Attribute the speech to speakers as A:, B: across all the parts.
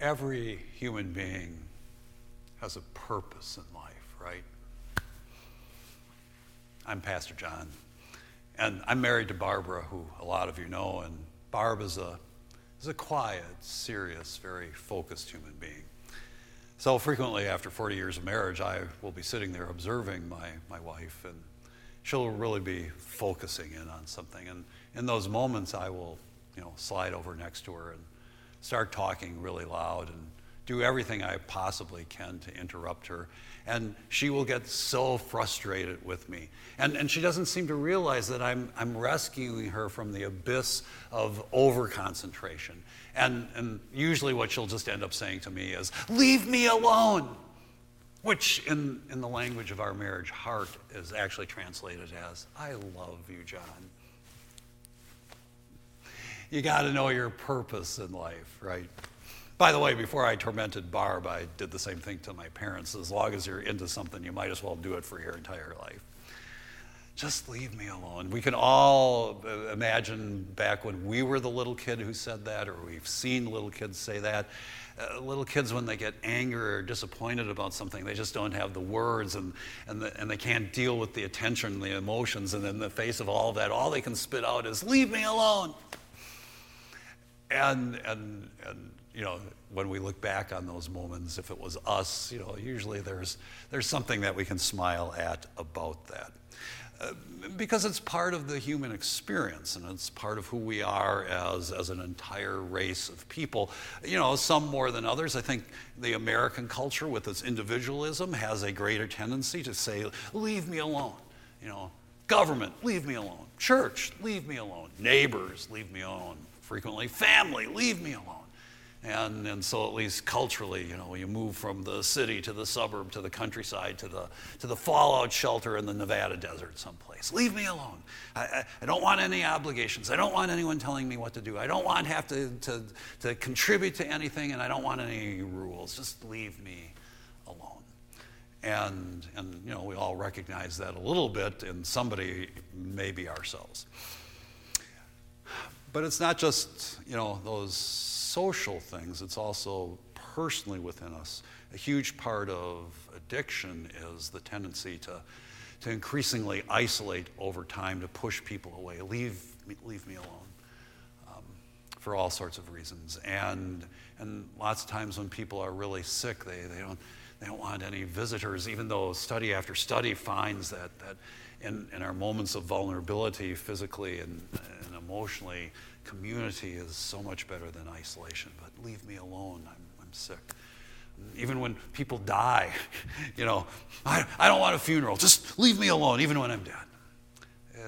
A: every human being has a purpose in life, right? I'm Pastor John, and I'm married to Barbara, who a lot of you know, and Barb is a, is a quiet, serious, very focused human being. So frequently, after 40 years of marriage, I will be sitting there observing my, my wife, and she'll really be focusing in on something. And in those moments, I will, you know, slide over next to her and start talking really loud and do everything I possibly can to interrupt her. And she will get so frustrated with me. And, and she doesn't seem to realize that I'm, I'm rescuing her from the abyss of overconcentration. And, and usually, what she'll just end up saying to me is, Leave me alone! Which, in, in the language of our marriage, heart is actually translated as, I love you, John. You got to know your purpose in life, right? By the way, before I tormented Barb, I did the same thing to my parents. As long as you're into something, you might as well do it for your entire life. Just leave me alone. We can all uh, imagine back when we were the little kid who said that, or we've seen little kids say that. Uh, little kids, when they get angry or disappointed about something, they just don't have the words and, and, the, and they can't deal with the attention the emotions. And in the face of all of that, all they can spit out is, Leave me alone. And, and, and you know, when we look back on those moments, if it was us, you know, usually there's, there's something that we can smile at about that. Uh, because it's part of the human experience and it's part of who we are as, as an entire race of people. You know, some more than others. I think the American culture, with its individualism, has a greater tendency to say, leave me alone. You know, government, leave me alone. Church, leave me alone. Neighbors, leave me alone frequently family, leave me alone. And, and so, at least culturally, you know, you move from the city to the suburb to the countryside to the, to the fallout shelter in the Nevada desert someplace. Leave me alone. I, I, I don't want any obligations. I don't want anyone telling me what to do. I don't want have to, to, to contribute to anything, and I don't want any rules. Just leave me alone. And, and, you know, we all recognize that a little bit in somebody, maybe ourselves. But it's not just, you know, those social things, it's also personally within us. A huge part of addiction is the tendency to, to increasingly isolate over time, to push people away. Leave me, leave me alone um, for all sorts of reasons. And, and lots of times when people are really sick, they, they, don't, they don't want any visitors, even though study after study finds that, that in, in our moments of vulnerability, physically and, and emotionally, community is so much better than isolation. But leave me alone, I'm, I'm sick. Even when people die, you know, I, I don't want a funeral, just leave me alone, even when I'm dead.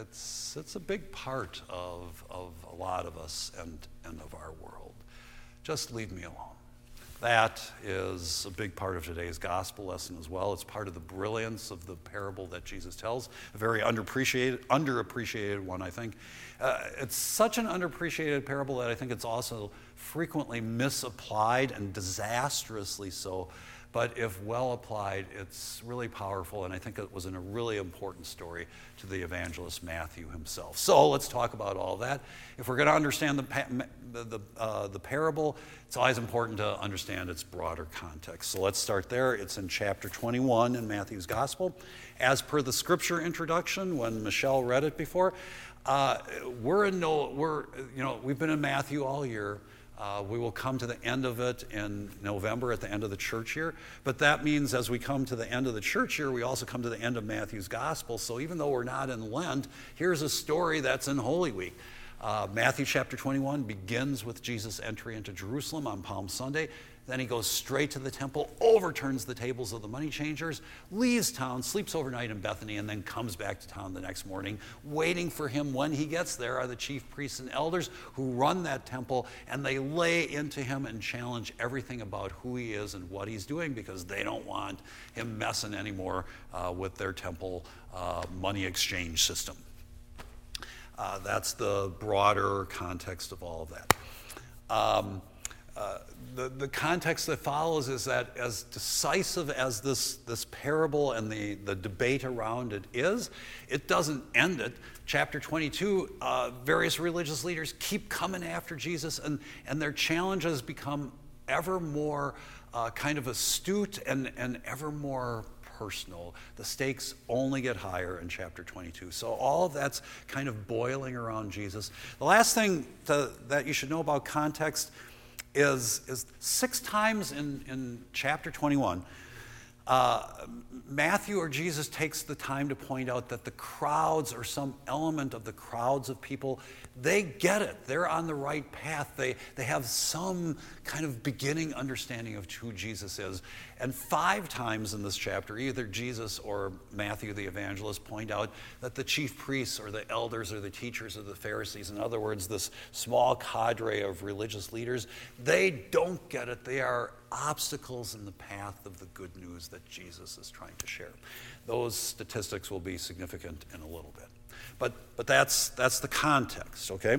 A: It's, it's a big part of, of a lot of us and, and of our world. Just leave me alone. That is a big part of today's gospel lesson as well. It's part of the brilliance of the parable that Jesus tells, a very underappreciated, underappreciated one, I think. Uh, it's such an underappreciated parable that I think it's also frequently misapplied and disastrously so but if well applied, it's really powerful, and I think it was in a really important story to the evangelist Matthew himself. So let's talk about all that. If we're going to understand the, the, uh, the parable, it's always important to understand its broader context. So let's start there. It's in chapter 21 in Matthew's Gospel. As per the scripture introduction, when Michelle read it before, uh, we're in no, we're, you know, we've been in Matthew all year. Uh, we will come to the end of it in November at the end of the church year. But that means as we come to the end of the church year, we also come to the end of Matthew's gospel. So even though we're not in Lent, here's a story that's in Holy Week. Uh, Matthew chapter 21 begins with Jesus' entry into Jerusalem on Palm Sunday. Then he goes straight to the temple, overturns the tables of the money changers, leaves town, sleeps overnight in Bethany, and then comes back to town the next morning. Waiting for him when he gets there are the chief priests and elders who run that temple, and they lay into him and challenge everything about who he is and what he's doing because they don't want him messing anymore uh, with their temple uh, money exchange system. Uh, that's the broader context of all of that. Um, uh, the, the context that follows is that as decisive as this, this parable and the, the debate around it is, it doesn't end it. Chapter 22, uh, various religious leaders keep coming after Jesus, and, and their challenges become ever more uh, kind of astute and, and ever more personal. The stakes only get higher in chapter 22. So all of that's kind of boiling around Jesus. The last thing to, that you should know about context is, is six times in, in chapter 21, uh, Matthew or Jesus takes the time to point out that the crowds or some element of the crowds of people, they get it. They're on the right path. They, they have some kind of beginning understanding of who Jesus is. And five times in this chapter, either Jesus or Matthew the evangelist point out that the chief priests or the elders or the teachers of the Pharisees, in other words, this small cadre of religious leaders, they don't get it. They are obstacles in the path of the good news that Jesus is trying to share. Those statistics will be significant in a little bit. But, but that's, that's the context, okay?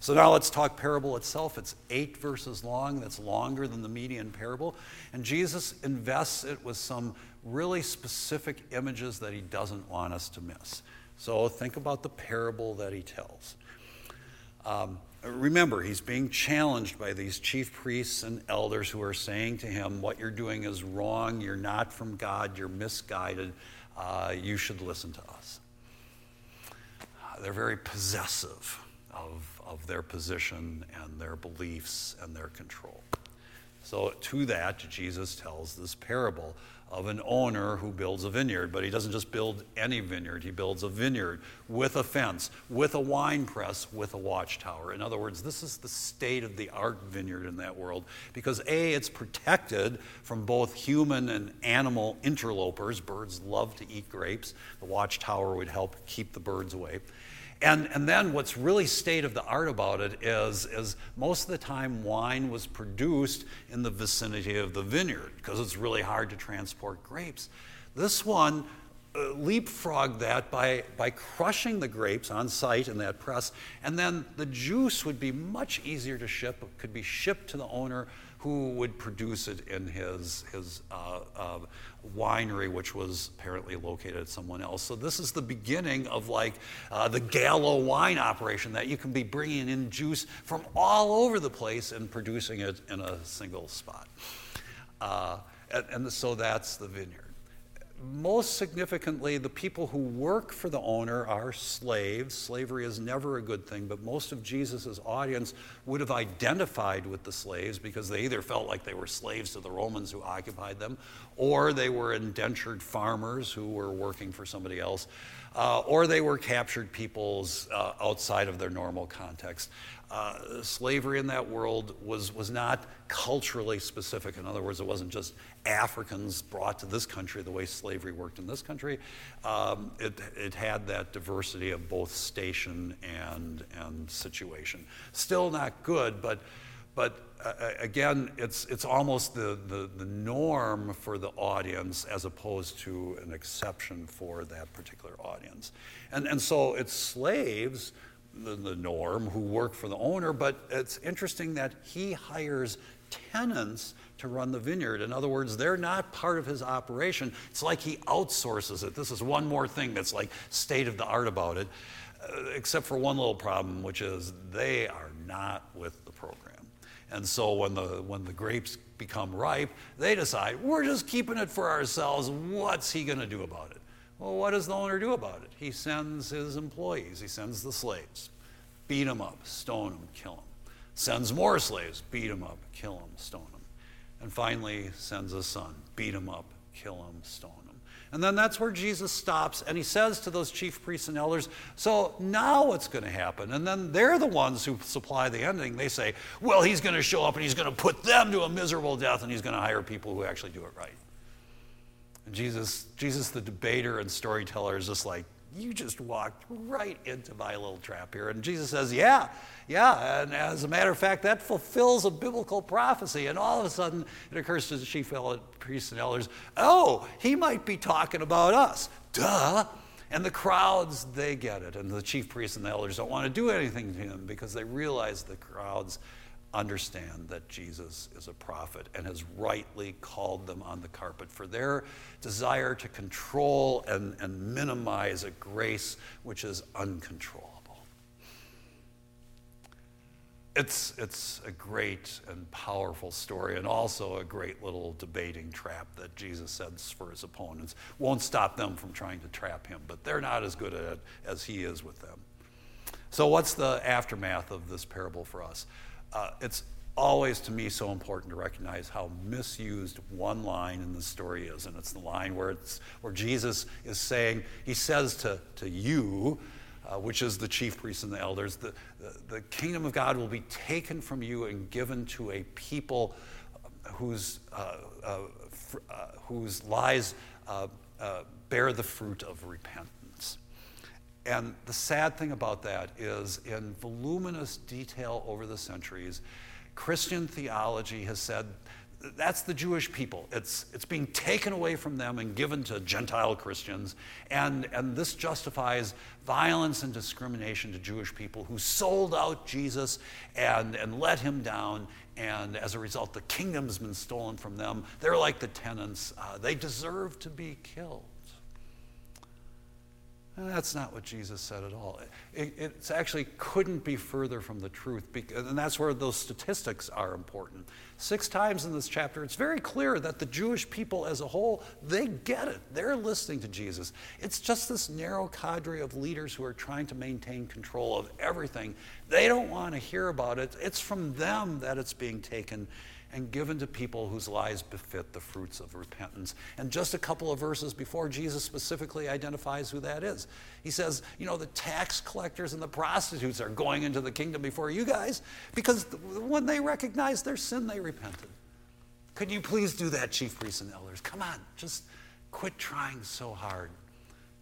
A: So now let's talk parable itself. It's eight verses long. That's longer than the median parable. And Jesus invests it with some really specific images that he doesn't want us to miss. So think about the parable that he tells. Um, remember, he's being challenged by these chief priests and elders who are saying to him, What you're doing is wrong. You're not from God. You're misguided. Uh, you should listen to us. Uh, they're very possessive of, of their position and their beliefs and their control. So, to that, Jesus tells this parable of an owner who builds a vineyard, but he doesn't just build any vineyard. He builds a vineyard with a fence, with a wine press, with a watchtower. In other words, this is the state of the art vineyard in that world because A, it's protected from both human and animal interlopers. Birds love to eat grapes. The watchtower would help keep the birds away. And, and then what's really state of the art about it is, is most of the time wine was produced in the vicinity of the vineyard because it's really hard to transport grapes. This one uh, leapfrogged that by, by crushing the grapes on site in that press, and then the juice would be much easier to ship, could be shipped to the owner who would produce it in his, his uh, uh, winery, which was apparently located at someone else. So this is the beginning of like uh, the Gallo wine operation that you can be bringing in juice from all over the place and producing it in a single spot. Uh, and, and so that's the vineyard most significantly, the people who work for the owner are slaves. Slavery is never a good thing, but most of Jesus' audience would have identified with the slaves because they either felt like they were slaves to the Romans who occupied them, or they were indentured farmers who were working for somebody else, uh, or they were captured peoples uh, outside of their normal context. Uh, slavery in that world was, was not culturally specific. In other words, it wasn't just Africans brought to this country the way slavery worked in this country. Um, it, it had that diversity of both station and, and situation. Still not good, but, but uh, again, it's, it's almost the, the, the norm for the audience as opposed to an exception for that particular audience. And, and so it's slaves the, the norm who work for the owner, but it's interesting that he hires tenants to run the vineyard. In other words, they're not part of his operation. It's like he outsources it. This is one more thing that's like state of the art about it, uh, except for one little problem, which is they are not with the program. And so when the, when the grapes become ripe, they decide, we're just keeping it for ourselves. What's he going to do about it? Well, what does the owner do about it? He sends his employees, he sends the slaves, beat them up, stone them, kill them. Sends more slaves, beat them up, kill them, stone them. And finally sends a son, beat him up, kill him, stone him. And then that's where Jesus stops and he says to those chief priests and elders, So now what's going to happen? And then they're the ones who supply the ending. They say, Well, he's going to show up and he's going to put them to a miserable death and he's going to hire people who actually do it right. And Jesus, Jesus, the debater and storyteller, is just like, you just walked right into my little trap here. And Jesus says, Yeah, yeah. And as a matter of fact, that fulfills a biblical prophecy. And all of a sudden, it occurs to the chief priests and elders, Oh, he might be talking about us. Duh. And the crowds, they get it. And the chief priests and the elders don't want to do anything to him because they realize the crowds understand that Jesus is a prophet and has rightly called them on the carpet for their desire to control and, and minimize a grace which is uncontrollable. it's, it's a great and powerful story, and also a great little debating trap that Jesus sets for his opponents. Won't stop them from trying to trap him, but they're not as good at it as he is with them. So, what's the aftermath of this parable for us? Uh, it's always, to me, so important to recognize how misused one line in the story is. And it's the line where, it's, where Jesus is saying, He says to, to you, uh, which is the chief priests and the elders, the, the, the, kingdom of God will be taken from you and given to a people whose, uh, uh, fr- uh, whose lies uh, uh, bear the fruit of repentance. And the sad thing about that is, in voluminous detail over the centuries, Christian theology has said that's the Jewish people. It's, it's being taken away from them and given to Gentile Christians. And, and this justifies violence and discrimination to Jewish people who sold out Jesus and, and let him down. And as a result, the kingdom's been stolen from them. They're like the tenants, uh, they deserve to be killed. And that's not what Jesus said at all. It, it actually couldn't be further from the truth, because, and that's where those statistics are important. Six times in this chapter, it's very clear that the Jewish people as a whole, they get it. They're listening to Jesus. It's just this narrow cadre of leaders who are trying to maintain control of everything. They don't want to hear about it. It's from them that it's being taken and given to people whose lives befit the fruits of repentance. And just a couple of verses before, Jesus specifically identifies who that is. He says, You know, the tax collectors and the prostitutes are going into the kingdom before you guys because when they recognized their sin, they repented. Could you please do that, chief priests and elders? Come on, just quit trying so hard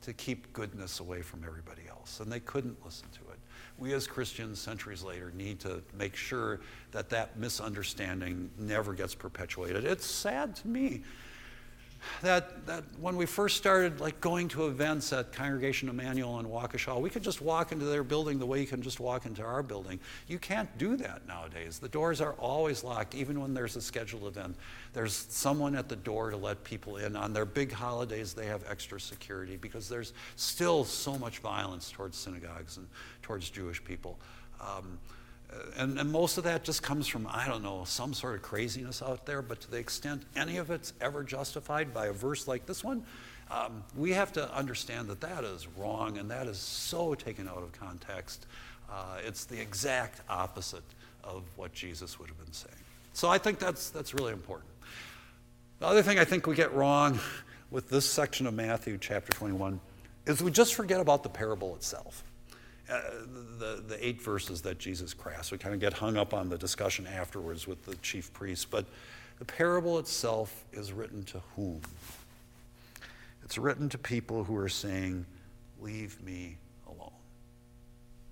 A: to keep goodness away from everybody else. And they couldn't listen to it we as Christians, centuries later, need to make sure that that misunderstanding never gets perpetuated. It's sad to me that, that when we first started like going to events at Congregation Emmanuel in Waukesha, we could just walk into their building the way you can just walk into our building. You can't do that nowadays. The doors are always locked, even when there's a scheduled event. There's someone at the door to let people in. On their big holidays, they have extra security because there's still so much violence towards synagogues and towards Jewish people. Um, and, and, most of that just comes from, I don't know, some sort of craziness out there, but to the extent any of it's ever justified by a verse like this one, um, we have to understand that that is wrong and that is so taken out of context. Uh, it's the exact opposite of what Jesus would have been saying. So I think that's, that's really important. The other thing I think we get wrong with this section of Matthew chapter 21 is we just forget about the parable itself. The, the eight verses that Jesus crafts. We kind of get hung up on the discussion afterwards with the chief priests, but the parable itself is written to whom? It's written to people who are saying, Leave me alone.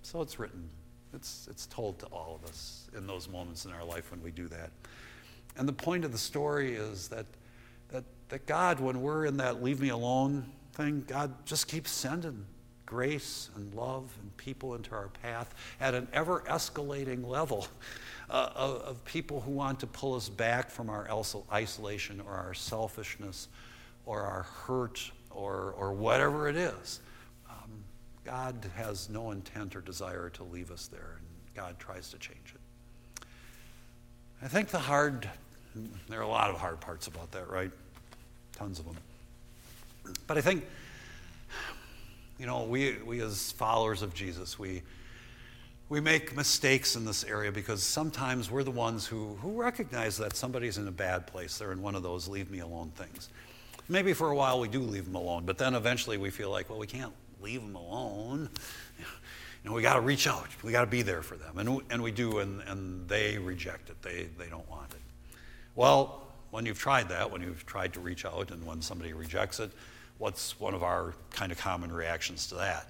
A: So it's written, it's, it's told to all of us in those moments in our life when we do that. And the point of the story is that, that, that God, when we're in that leave me alone thing, God just keeps sending grace and love and people into our path at an ever escalating level uh, of, of, people who want to pull us back from our isolation or our selfishness or our hurt or, or whatever it is. Um, God has no intent or desire to leave us there, and God tries to change it. I think the hard, there are a lot of hard parts about that, right? Tons of them. But I think you know, we, we as followers of Jesus, we, we make mistakes in this area because sometimes we're the ones who, who recognize that somebody's in a bad place. They're in one of those leave me alone things. Maybe for a while we do leave them alone, but then eventually we feel like, well, we can't leave them alone. You know, we got to reach out. We got to be there for them. And, and we do, and, and they reject it. They, they don't want it. Well, when you've tried that, when you've tried to reach out, and when somebody rejects it, what's one of our kind of common reactions to that?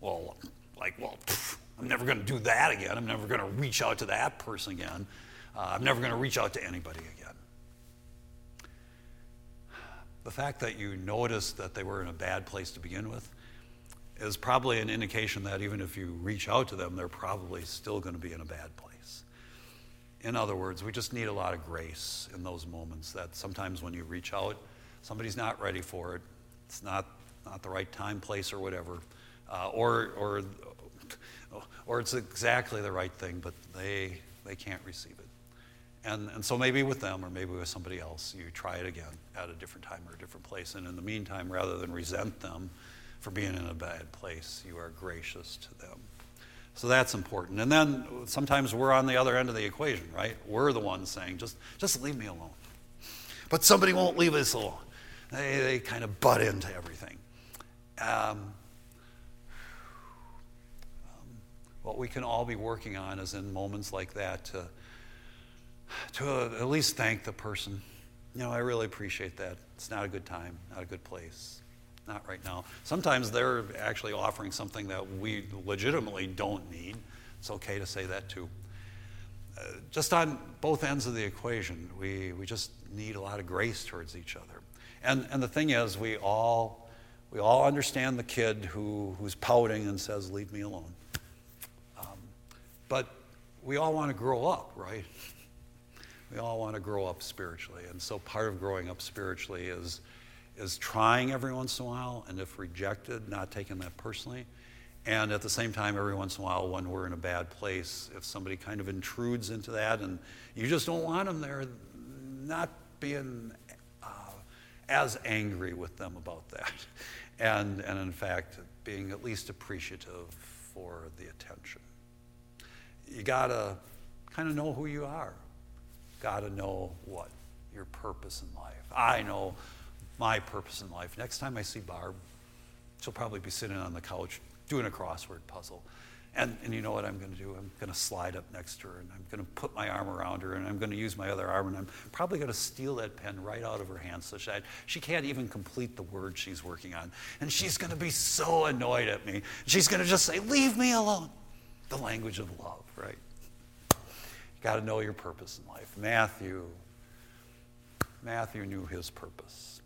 A: Well, like, well, pff, I'm never going to do that again. I'm never going to reach out to that person again. Uh, I'm never going to reach out to anybody again. The fact that you noticed that they were in a bad place to begin with is probably an indication that even if you reach out to them, they're probably still going to be in a bad place. In other words, we just need a lot of grace in those moments that sometimes when you reach out, somebody's not ready for it, it's not, not the right time, place, or whatever. Uh, or, or or it's exactly the right thing, but they, they can't receive it. And, and so maybe with them or maybe with somebody else, you try it again at a different time or a different place. And in the meantime, rather than resent them for being in a bad place, you are gracious to them. So that's important. And then sometimes we're on the other end of the equation, right? We're the ones saying, just, just leave me alone. But somebody won't leave us alone. They, they kind of butt into everything. Um, um, what we can all be working on is in moments like that to, to at least thank the person. You know, I really appreciate that. It's not a good time, not a good place not right now. Sometimes they're actually offering something that we legitimately don't need. It's okay to say that too. Uh, just on both ends of the equation, we, we just need a lot of grace towards each other. And, and the thing is, we all, we all understand the kid who, who's pouting and says, Leave me alone. Um, but we all want to grow up, right? We all want to grow up spiritually. And so part of growing up spiritually is is trying every once in a while, and if rejected, not taking that personally. And at the same time, every once in a while, when we're in a bad place, if somebody kind of intrudes into that and you just don't want them there, not being as angry with them about that. And, and in fact, being at least appreciative for the attention. You gotta kind of know who you are, gotta know what your purpose in life. I know my purpose in life. Next time I see Barb, she'll probably be sitting on the couch doing a crossword puzzle. And, and you know what I'm going to do? I'm going to slide up next to her and I'm going to put my arm around her and I'm going to use my other arm and I'm probably going to steal that pen right out of her hand so she, she can't even complete the word she's working on. And she's going to be so annoyed at me. She's going to just say, Leave me alone. The language of love, right? You got to know your purpose in life. Matthew, Matthew knew his purpose.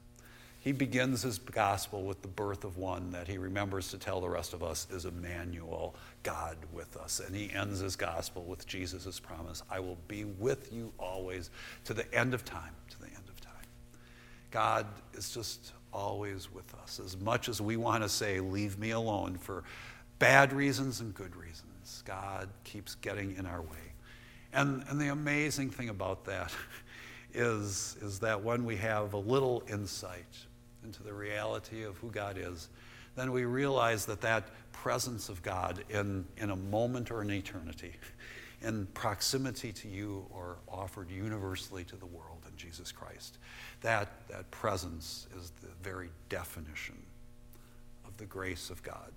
A: He begins his gospel with the birth of one that he remembers to tell the rest of us is Emmanuel, God with us. And he ends his gospel with Jesus' promise I will be with you always to the end of time, to the end of time. God is just always with us. As much as we want to say, leave me alone for bad reasons and good reasons, God keeps getting in our way. And, and the amazing thing about that is, is that when we have a little insight, into the reality of who God is, then we realize that that presence of God in, in a moment or an eternity, in proximity to you or offered universally to the world in Jesus Christ, that, that presence is the very definition of the grace of God,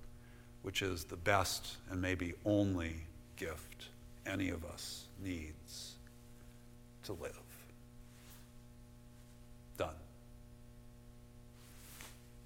A: which is the best and maybe only gift any of us needs to live.